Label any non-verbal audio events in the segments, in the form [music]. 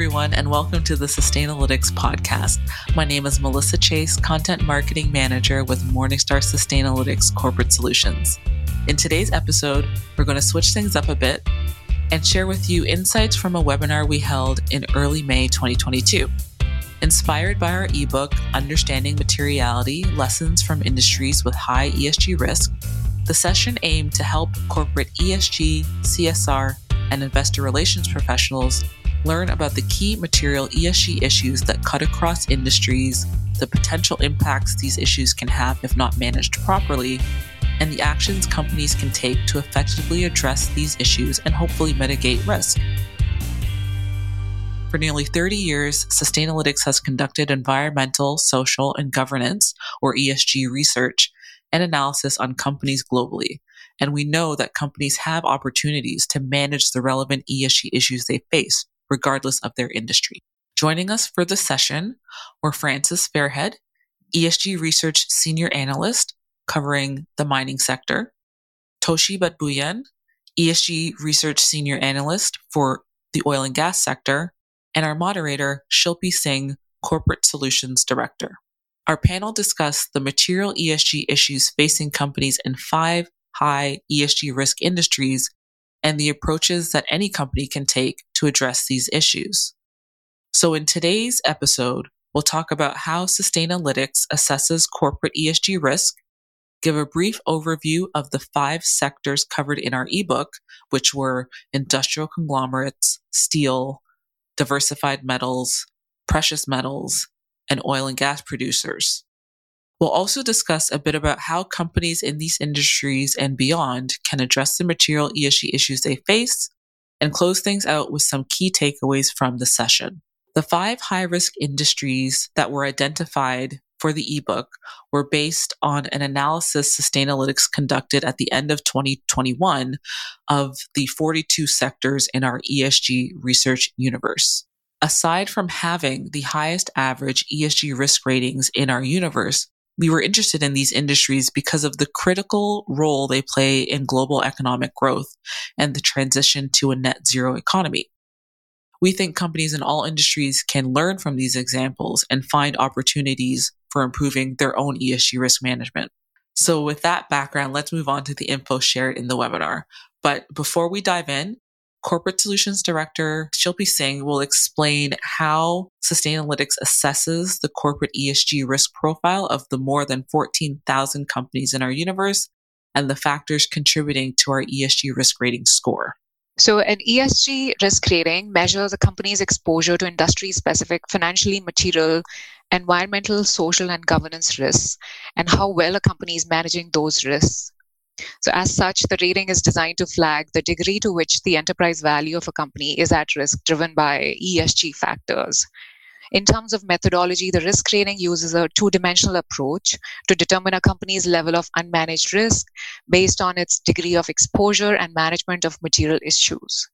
everyone, and welcome to the Sustainalytics podcast. My name is Melissa Chase, Content Marketing Manager with Morningstar Sustainalytics Corporate Solutions. In today's episode, we're going to switch things up a bit and share with you insights from a webinar we held in early May 2022. Inspired by our ebook, Understanding Materiality Lessons from Industries with High ESG Risk, the session aimed to help corporate ESG, CSR, and investor relations professionals learn about the key material ESG issues that cut across industries, the potential impacts these issues can have if not managed properly, and the actions companies can take to effectively address these issues and hopefully mitigate risk. For nearly 30 years, Sustainalytics has conducted environmental, social, and governance, or ESG research and analysis on companies globally. And we know that companies have opportunities to manage the relevant ESG issues they face, regardless of their industry. Joining us for the session were Frances Fairhead, ESG Research Senior Analyst covering the mining sector, Toshi Batbuyan, ESG Research Senior Analyst for the oil and gas sector, and our moderator, Shilpi Singh, Corporate Solutions Director. Our panel discussed the material ESG issues facing companies in five high ESG risk industries and the approaches that any company can take to address these issues. So, in today's episode, we'll talk about how Sustainalytics assesses corporate ESG risk, give a brief overview of the five sectors covered in our ebook, which were industrial conglomerates, steel, diversified metals, precious metals, and oil and gas producers. We'll also discuss a bit about how companies in these industries and beyond can address the material ESG issues they face and close things out with some key takeaways from the session. The five high risk industries that were identified for the ebook were based on an analysis Sustainalytics conducted at the end of 2021 of the 42 sectors in our ESG research universe. Aside from having the highest average ESG risk ratings in our universe, we were interested in these industries because of the critical role they play in global economic growth and the transition to a net zero economy. We think companies in all industries can learn from these examples and find opportunities for improving their own ESG risk management. So, with that background, let's move on to the info shared in the webinar. But before we dive in, Corporate Solutions Director Shilpi Singh will explain how Sustainalytics assesses the corporate ESG risk profile of the more than 14,000 companies in our universe and the factors contributing to our ESG risk rating score. So, an ESG risk rating measures a company's exposure to industry specific financially material, environmental, social, and governance risks, and how well a company is managing those risks. So, as such, the rating is designed to flag the degree to which the enterprise value of a company is at risk driven by ESG factors. In terms of methodology, the risk rating uses a two dimensional approach to determine a company's level of unmanaged risk based on its degree of exposure and management of material issues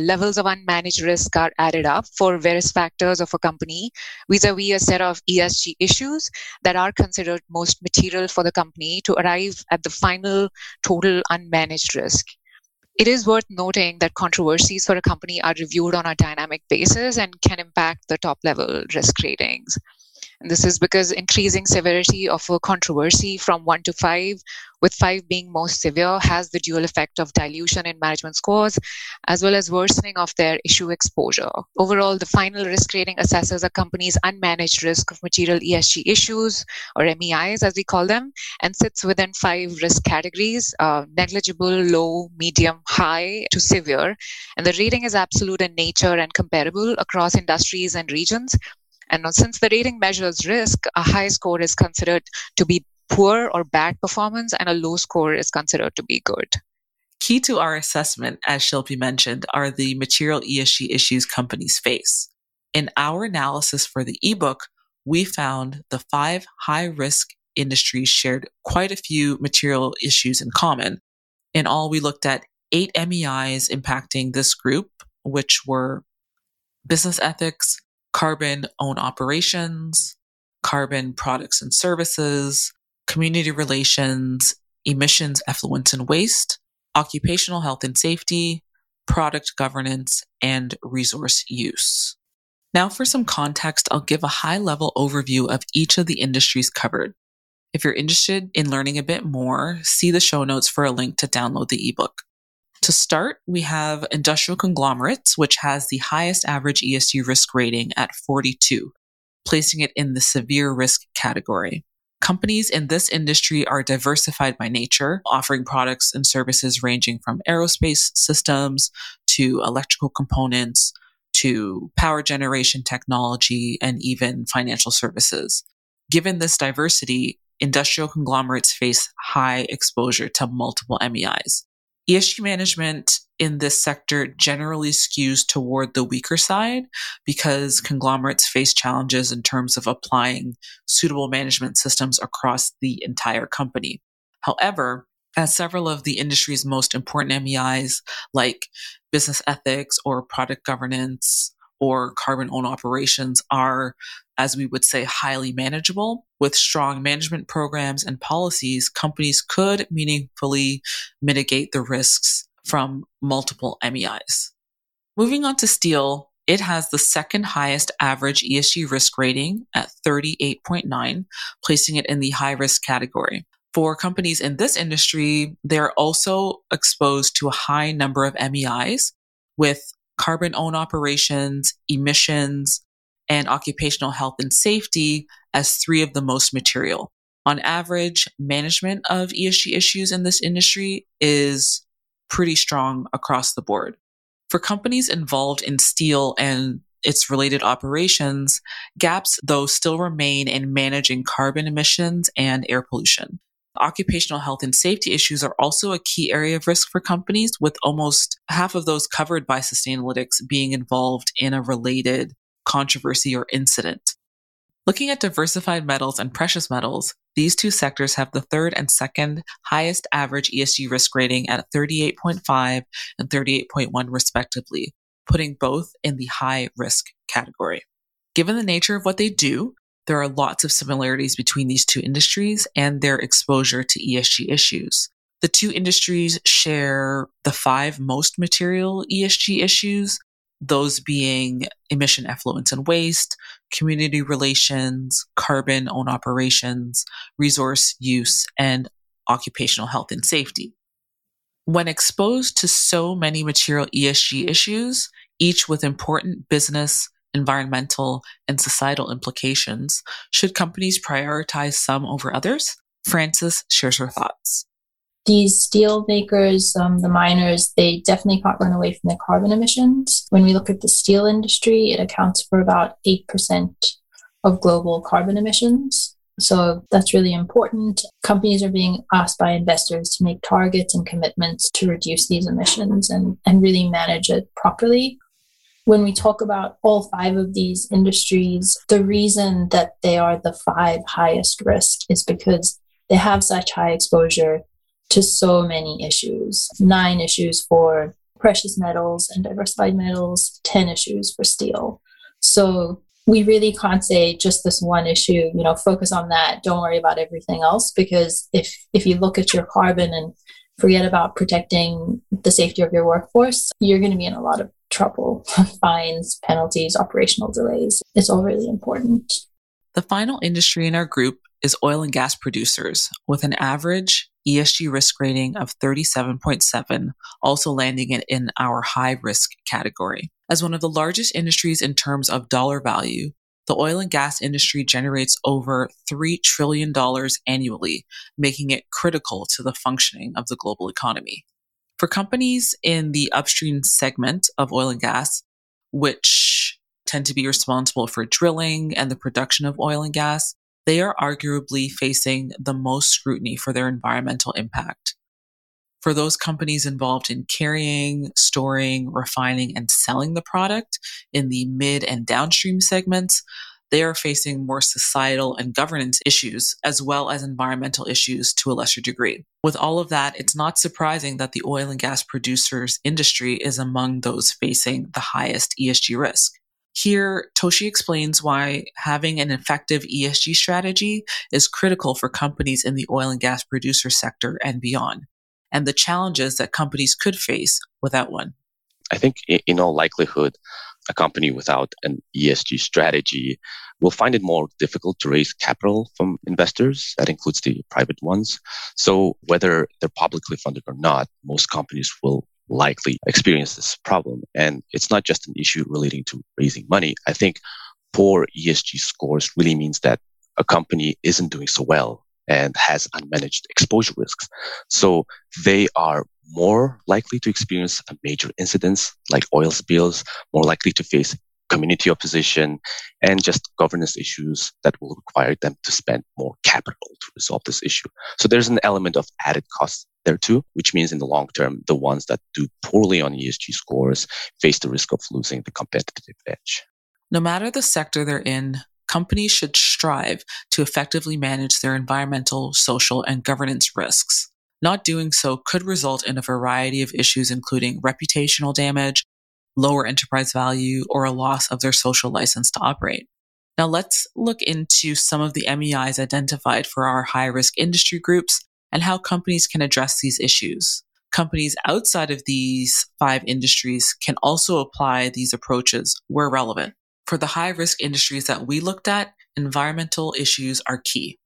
levels of unmanaged risk are added up for various factors of a company vis-a-vis a set of ESG issues that are considered most material for the company to arrive at the final total unmanaged risk. It is worth noting that controversies for a company are reviewed on a dynamic basis and can impact the top level risk ratings. And this is because increasing severity of a controversy from one to five, with five being most severe, has the dual effect of dilution in management scores as well as worsening of their issue exposure. Overall, the final risk rating assesses a company's unmanaged risk of material ESG issues, or MEIs as we call them, and sits within five risk categories uh, negligible, low, medium, high to severe. And the rating is absolute in nature and comparable across industries and regions and since the rating measures risk, a high score is considered to be poor or bad performance, and a low score is considered to be good. Key to our assessment, as Shilpi mentioned, are the material ESG issues companies face. In our analysis for the ebook, we found the five high risk industries shared quite a few material issues in common. In all, we looked at eight MEIs impacting this group, which were business ethics, carbon own operations, carbon products and services, community relations, emissions, effluents and waste, occupational health and safety, product governance, and resource use. Now, for some context, I'll give a high level overview of each of the industries covered. If you're interested in learning a bit more, see the show notes for a link to download the ebook. To start, we have industrial conglomerates, which has the highest average ESG risk rating at 42, placing it in the severe risk category. Companies in this industry are diversified by nature, offering products and services ranging from aerospace systems to electrical components to power generation technology and even financial services. Given this diversity, industrial conglomerates face high exposure to multiple MEIs. ESG management in this sector generally skews toward the weaker side because conglomerates face challenges in terms of applying suitable management systems across the entire company. However, as several of the industry's most important MEIs, like business ethics or product governance or carbon owned operations, are as we would say, highly manageable. With strong management programs and policies, companies could meaningfully mitigate the risks from multiple MEIs. Moving on to steel, it has the second highest average ESG risk rating at 38.9, placing it in the high risk category. For companies in this industry, they're also exposed to a high number of MEIs with carbon owned operations, emissions, and occupational health and safety as three of the most material. On average, management of ESG issues in this industry is pretty strong across the board. For companies involved in steel and its related operations, gaps, though, still remain in managing carbon emissions and air pollution. Occupational health and safety issues are also a key area of risk for companies, with almost half of those covered by Sustainalytics being involved in a related controversy, or incident. Looking at diversified metals and precious metals, these two sectors have the third and second highest average ESG risk rating at 38.5 and 38.1 respectively, putting both in the high risk category. Given the nature of what they do, there are lots of similarities between these two industries and their exposure to ESG issues. The two industries share the five most material ESG issues, those being emission effluents and waste, community relations, carbon own operations, resource use, and occupational health and safety. When exposed to so many material ESG issues, each with important business, environmental, and societal implications, should companies prioritize some over others? Frances shares her thoughts these steel makers, um, the miners, they definitely can't run away from their carbon emissions. When we look at the steel industry, it accounts for about 8% of global carbon emissions. So that's really important. Companies are being asked by investors to make targets and commitments to reduce these emissions and, and really manage it properly. When we talk about all five of these industries, the reason that they are the five highest risk is because they have such high exposure to so many issues nine issues for precious metals and diversified metals, 10 issues for steel. So we really can't say just this one issue, you know, focus on that, don't worry about everything else because if if you look at your carbon and forget about protecting the safety of your workforce, you're going to be in a lot of trouble. Fines, penalties, operational delays. It's all really important. The final industry in our group is oil and gas producers with an average ESG risk rating of 37.7, also landing it in our high risk category. As one of the largest industries in terms of dollar value, the oil and gas industry generates over $3 trillion annually, making it critical to the functioning of the global economy. For companies in the upstream segment of oil and gas, which tend to be responsible for drilling and the production of oil and gas, they are arguably facing the most scrutiny for their environmental impact. For those companies involved in carrying, storing, refining, and selling the product in the mid and downstream segments, they are facing more societal and governance issues as well as environmental issues to a lesser degree. With all of that, it's not surprising that the oil and gas producers industry is among those facing the highest ESG risk. Here, Toshi explains why having an effective ESG strategy is critical for companies in the oil and gas producer sector and beyond, and the challenges that companies could face without one. I think, in all likelihood, a company without an ESG strategy will find it more difficult to raise capital from investors. That includes the private ones. So whether they're publicly funded or not, most companies will likely experience this problem. And it's not just an issue relating to raising money. I think poor ESG scores really means that a company isn't doing so well and has unmanaged exposure risks. So they are more likely to experience a major incidents like oil spills, more likely to face community opposition, and just governance issues that will require them to spend more capital to resolve this issue. So there's an element of added cost there too, which means in the long term, the ones that do poorly on ESG scores face the risk of losing the competitive edge. No matter the sector they're in, companies should strive to effectively manage their environmental, social, and governance risks. Not doing so could result in a variety of issues, including reputational damage, lower enterprise value, or a loss of their social license to operate. Now let's look into some of the MEIs identified for our high risk industry groups and how companies can address these issues. Companies outside of these five industries can also apply these approaches where relevant. For the high risk industries that we looked at, environmental issues are key.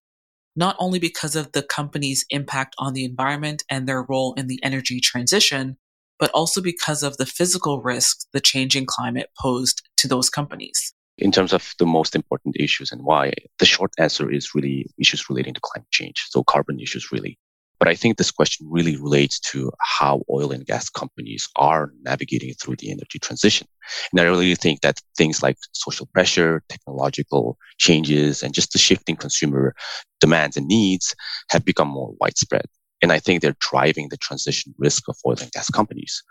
Not only because of the company's impact on the environment and their role in the energy transition, but also because of the physical risks the changing climate posed to those companies. In terms of the most important issues and why, the short answer is really issues relating to climate change. So carbon issues really. But I think this question really relates to how oil and gas companies are navigating through the energy transition. And I really think that things like social pressure, technological changes, and just the shifting consumer demands and needs have become more widespread. And I think they're driving the transition risk of oil and gas companies.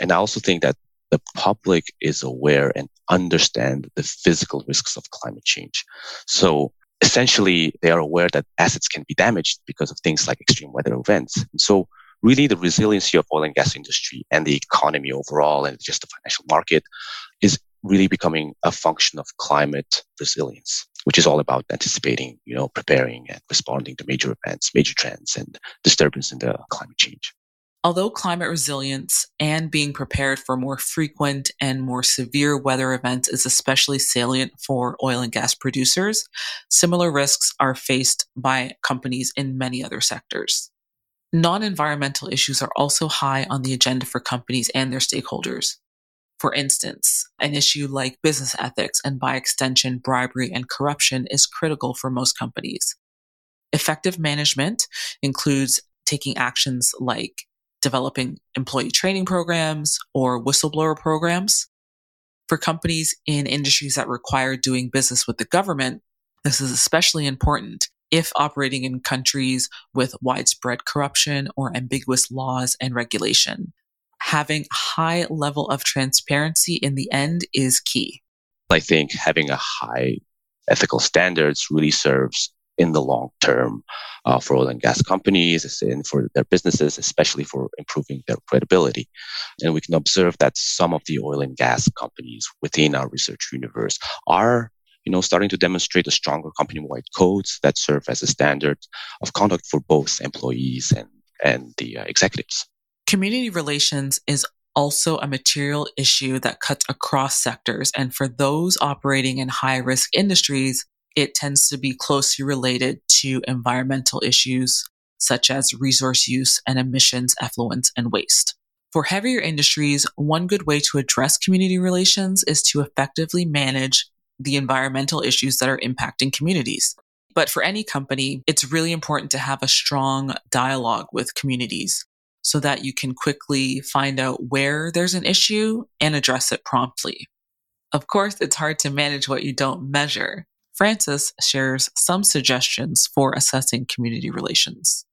And I also think that the public is aware and understand the physical risks of climate change. So essentially they are aware that assets can be damaged because of things like extreme weather events. And so really the resiliency of oil and gas industry and the economy overall and just the financial market is really becoming a function of climate resilience, which is all about anticipating, you know, preparing and responding to major events, major trends and disturbance in the climate change. Although climate resilience and being prepared for more frequent and more severe weather events is especially salient for oil and gas producers, similar risks are faced by companies in many other sectors. Non environmental issues are also high on the agenda for companies and their stakeholders. For instance, an issue like business ethics and by extension, bribery and corruption is critical for most companies. Effective management includes taking actions like developing employee training programs or whistleblower programs. For companies in industries that require doing business with the government, this is especially important if operating in countries with widespread corruption or ambiguous laws and regulation. Having a high level of transparency in the end is key. I think having a high ethical standards really serves in the long term uh, for oil and gas companies and for their businesses, especially for improving their credibility. And we can observe that some of the oil and gas companies within our research universe are you know, starting to demonstrate a stronger company-wide codes that serve as a standard of conduct for both employees and, and the uh, executives. Community relations is also a material issue that cuts across sectors. And for those operating in high risk industries, it tends to be closely related to environmental issues such as resource use and emissions, effluents, and waste. For heavier industries, one good way to address community relations is to effectively manage the environmental issues that are impacting communities. But for any company, it's really important to have a strong dialogue with communities so that you can quickly find out where there's an issue and address it promptly. Of course, it's hard to manage what you don't measure, Frances shares some suggestions for assessing community relations.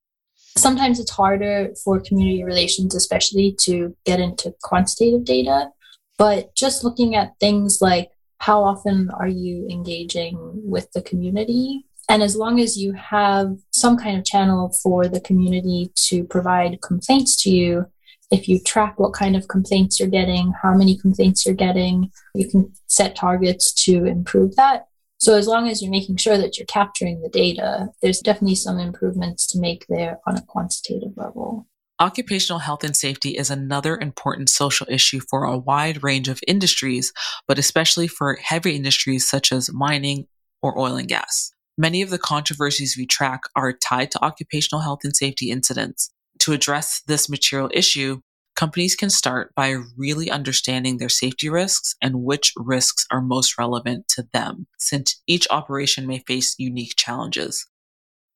Sometimes it's harder for community relations, especially to get into quantitative data. But just looking at things like how often are you engaging with the community? And as long as you have some kind of channel for the community to provide complaints to you, if you track what kind of complaints you're getting, how many complaints you're getting, you can set targets to improve that. So as long as you're making sure that you're capturing the data, there's definitely some improvements to make there on a quantitative level. Occupational health and safety is another important social issue for a wide range of industries, but especially for heavy industries such as mining or oil and gas. Many of the controversies we track are tied to occupational health and safety incidents. To address this material issue, companies can start by really understanding their safety risks and which risks are most relevant to them, since each operation may face unique challenges.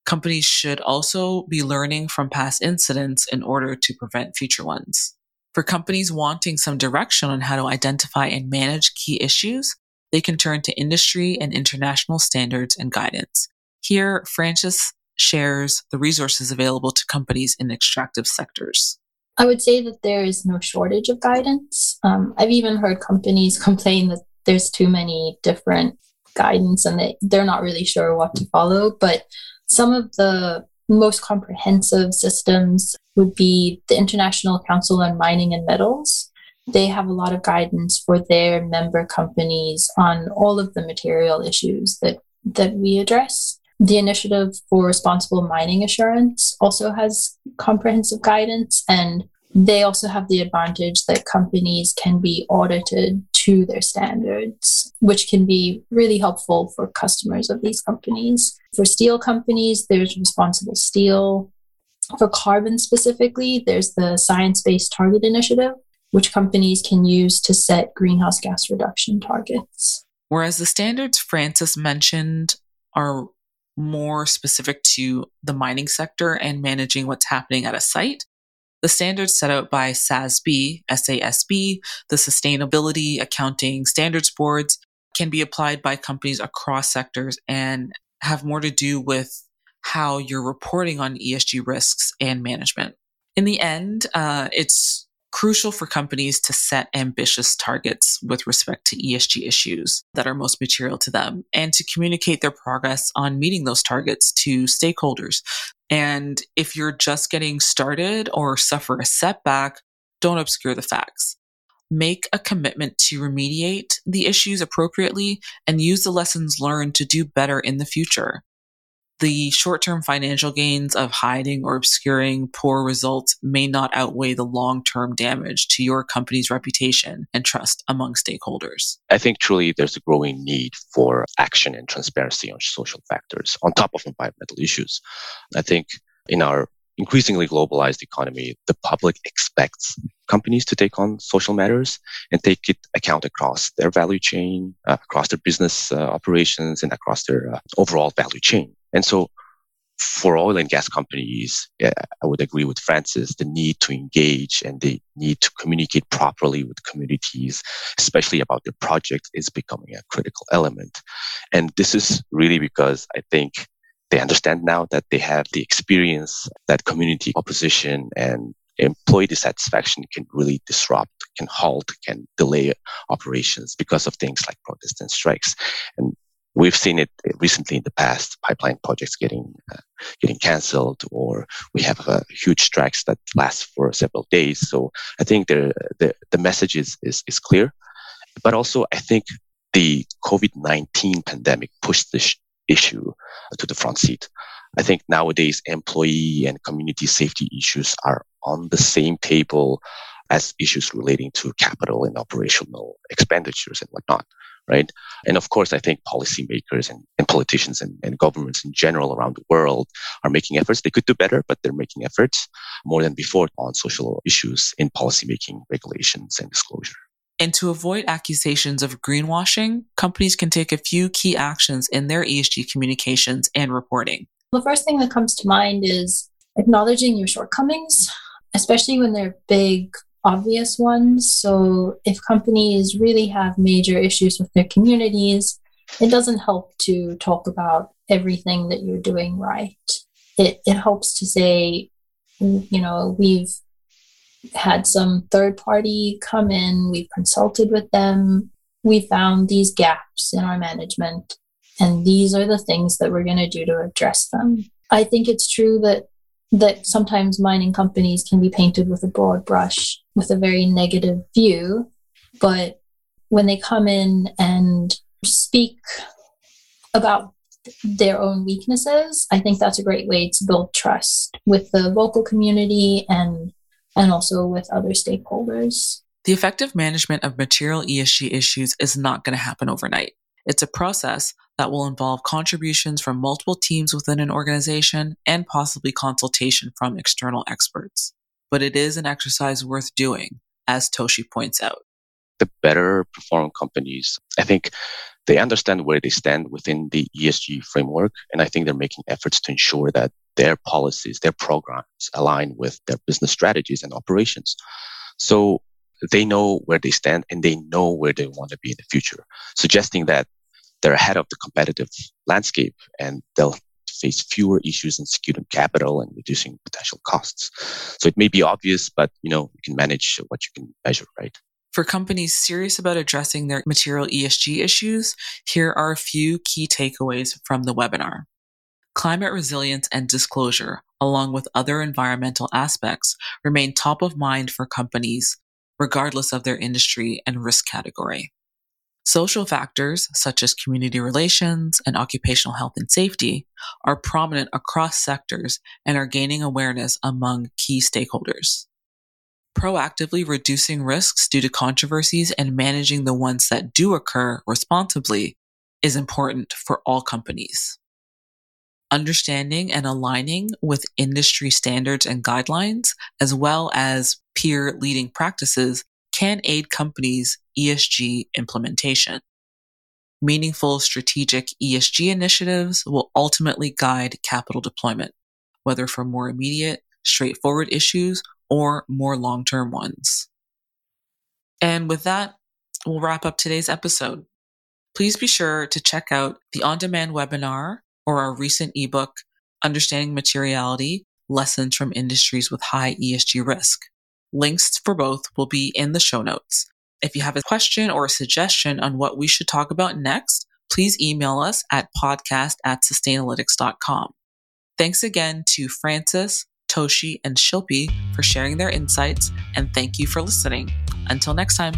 Companies should also be learning from past incidents in order to prevent future ones. For companies wanting some direction on how to identify and manage key issues, they can turn to industry and international standards and guidance. Here, Frances shares the resources available to companies in extractive sectors. I would say that there is no shortage of guidance. Um, I've even heard companies [laughs] complain that there's too many different guidance and they, they're not really sure what to follow. But some of the most comprehensive systems would be the International Council on Mining and Metals. They have a lot of guidance for their member companies on all of the material issues that, that we address. The Initiative for Responsible Mining Assurance also has comprehensive guidance, and they also have the advantage that companies can be audited to their standards, which can be really helpful for customers of these companies. For steel companies, there's Responsible Steel. For carbon specifically, there's the Science Based Target Initiative, which companies can use to set greenhouse gas reduction targets. Whereas the standards Frances mentioned are more specific to the mining sector and managing what's happening at a site, the standards set out by SASB, SASB, the Sustainability Accounting Standards Boards, can be applied by companies across sectors and have more to do with how you're reporting on ESG risks and management. In the end, uh, it's crucial for companies to set ambitious targets with respect to ESG issues that are most material to them and to communicate their progress on meeting those targets to stakeholders. And if you're just getting started or suffer a setback, don't obscure the facts. Make a commitment to remediate the issues appropriately and use the lessons learned to do better in the future the short term financial gains of hiding or obscuring poor results may not outweigh the long term damage to your company's reputation and trust among stakeholders. I think truly there's a growing need for action and transparency on social factors on top of environmental issues. I think in our increasingly globalized economy, the public expects companies to take on social matters and take it account across their value chain, uh, across their business uh, operations, and across their uh, overall value chain. And so for oil and gas companies, I would agree with Frances, the need to engage and the need to communicate properly with communities, especially about their project, is becoming a critical element. And this is really because I think they understand now that they have the experience that community opposition and employee dissatisfaction can really disrupt, can halt, can delay operations because of things like protests and strikes. And We've seen it recently in the past, pipeline projects getting uh, getting cancelled, or we have uh, huge strikes that last for several days. So I think the the, the message is, is is clear, but also I think the COVID nineteen pandemic pushed this issue to the front seat. I think nowadays employee and community safety issues are on the same table as issues relating to capital and operational expenditures and whatnot right? And of course, I think policymakers and, and politicians and, and governments in general around the world are making efforts. They could do better, but they're making efforts more than before on social issues in policymaking, regulations, and disclosure. And to avoid accusations of greenwashing, companies can take a few key actions in their ESG communications and reporting. The first thing that comes to mind is acknowledging your shortcomings, especially when they're big obvious ones. So if companies really have major issues with their communities, it doesn't help to talk about everything that you're doing right. It, it helps to say, you know, we've had some third party come in, we've consulted with them, we found these gaps in our management, and these are the things that we're going to do to address them. I think it's true that that sometimes mining companies can be painted with a broad brush with a very negative view. But when they come in and speak about their own weaknesses, I think that's a great way to build trust with the local community and and also with other stakeholders. The effective management of material ESG issues is not going to happen overnight. It's a process that will involve contributions from multiple teams within an organization and possibly consultation from external experts. But it is an exercise worth doing, as Toshi points out. The better performing companies, I think they understand where they stand within the ESG framework. And I think they're making efforts to ensure that their policies, their programs align with their business strategies and operations. So they know where they stand and they know where they want to be in the future, suggesting that they're ahead of the competitive landscape and they'll face fewer issues in securing capital and reducing potential costs. So it may be obvious, but you know, you can manage what you can measure, right? For companies serious about addressing their material ESG issues, here are a few key takeaways from the webinar. Climate resilience and disclosure, along with other environmental aspects, remain top of mind for companies, regardless of their industry and risk category. Social factors, such as community relations and occupational health and safety, are prominent across sectors and are gaining awareness among key stakeholders. Proactively reducing risks due to controversies and managing the ones that do occur responsibly is important for all companies. Understanding and aligning with industry standards and guidelines, as well as peer leading practices, can aid companies' ESG implementation. Meaningful strategic ESG initiatives will ultimately guide capital deployment, whether for more immediate, straightforward issues or more long term ones. And with that, we'll wrap up today's episode. Please be sure to check out the on demand webinar or our recent ebook, Understanding Materiality Lessons from Industries with High ESG Risk. Links for both will be in the show notes. If you have a question or a suggestion on what we should talk about next, please email us at podcast at sustainalytics.com. Thanks again to Frances, Toshi, and Shilpi for sharing their insights, and thank you for listening. Until next time.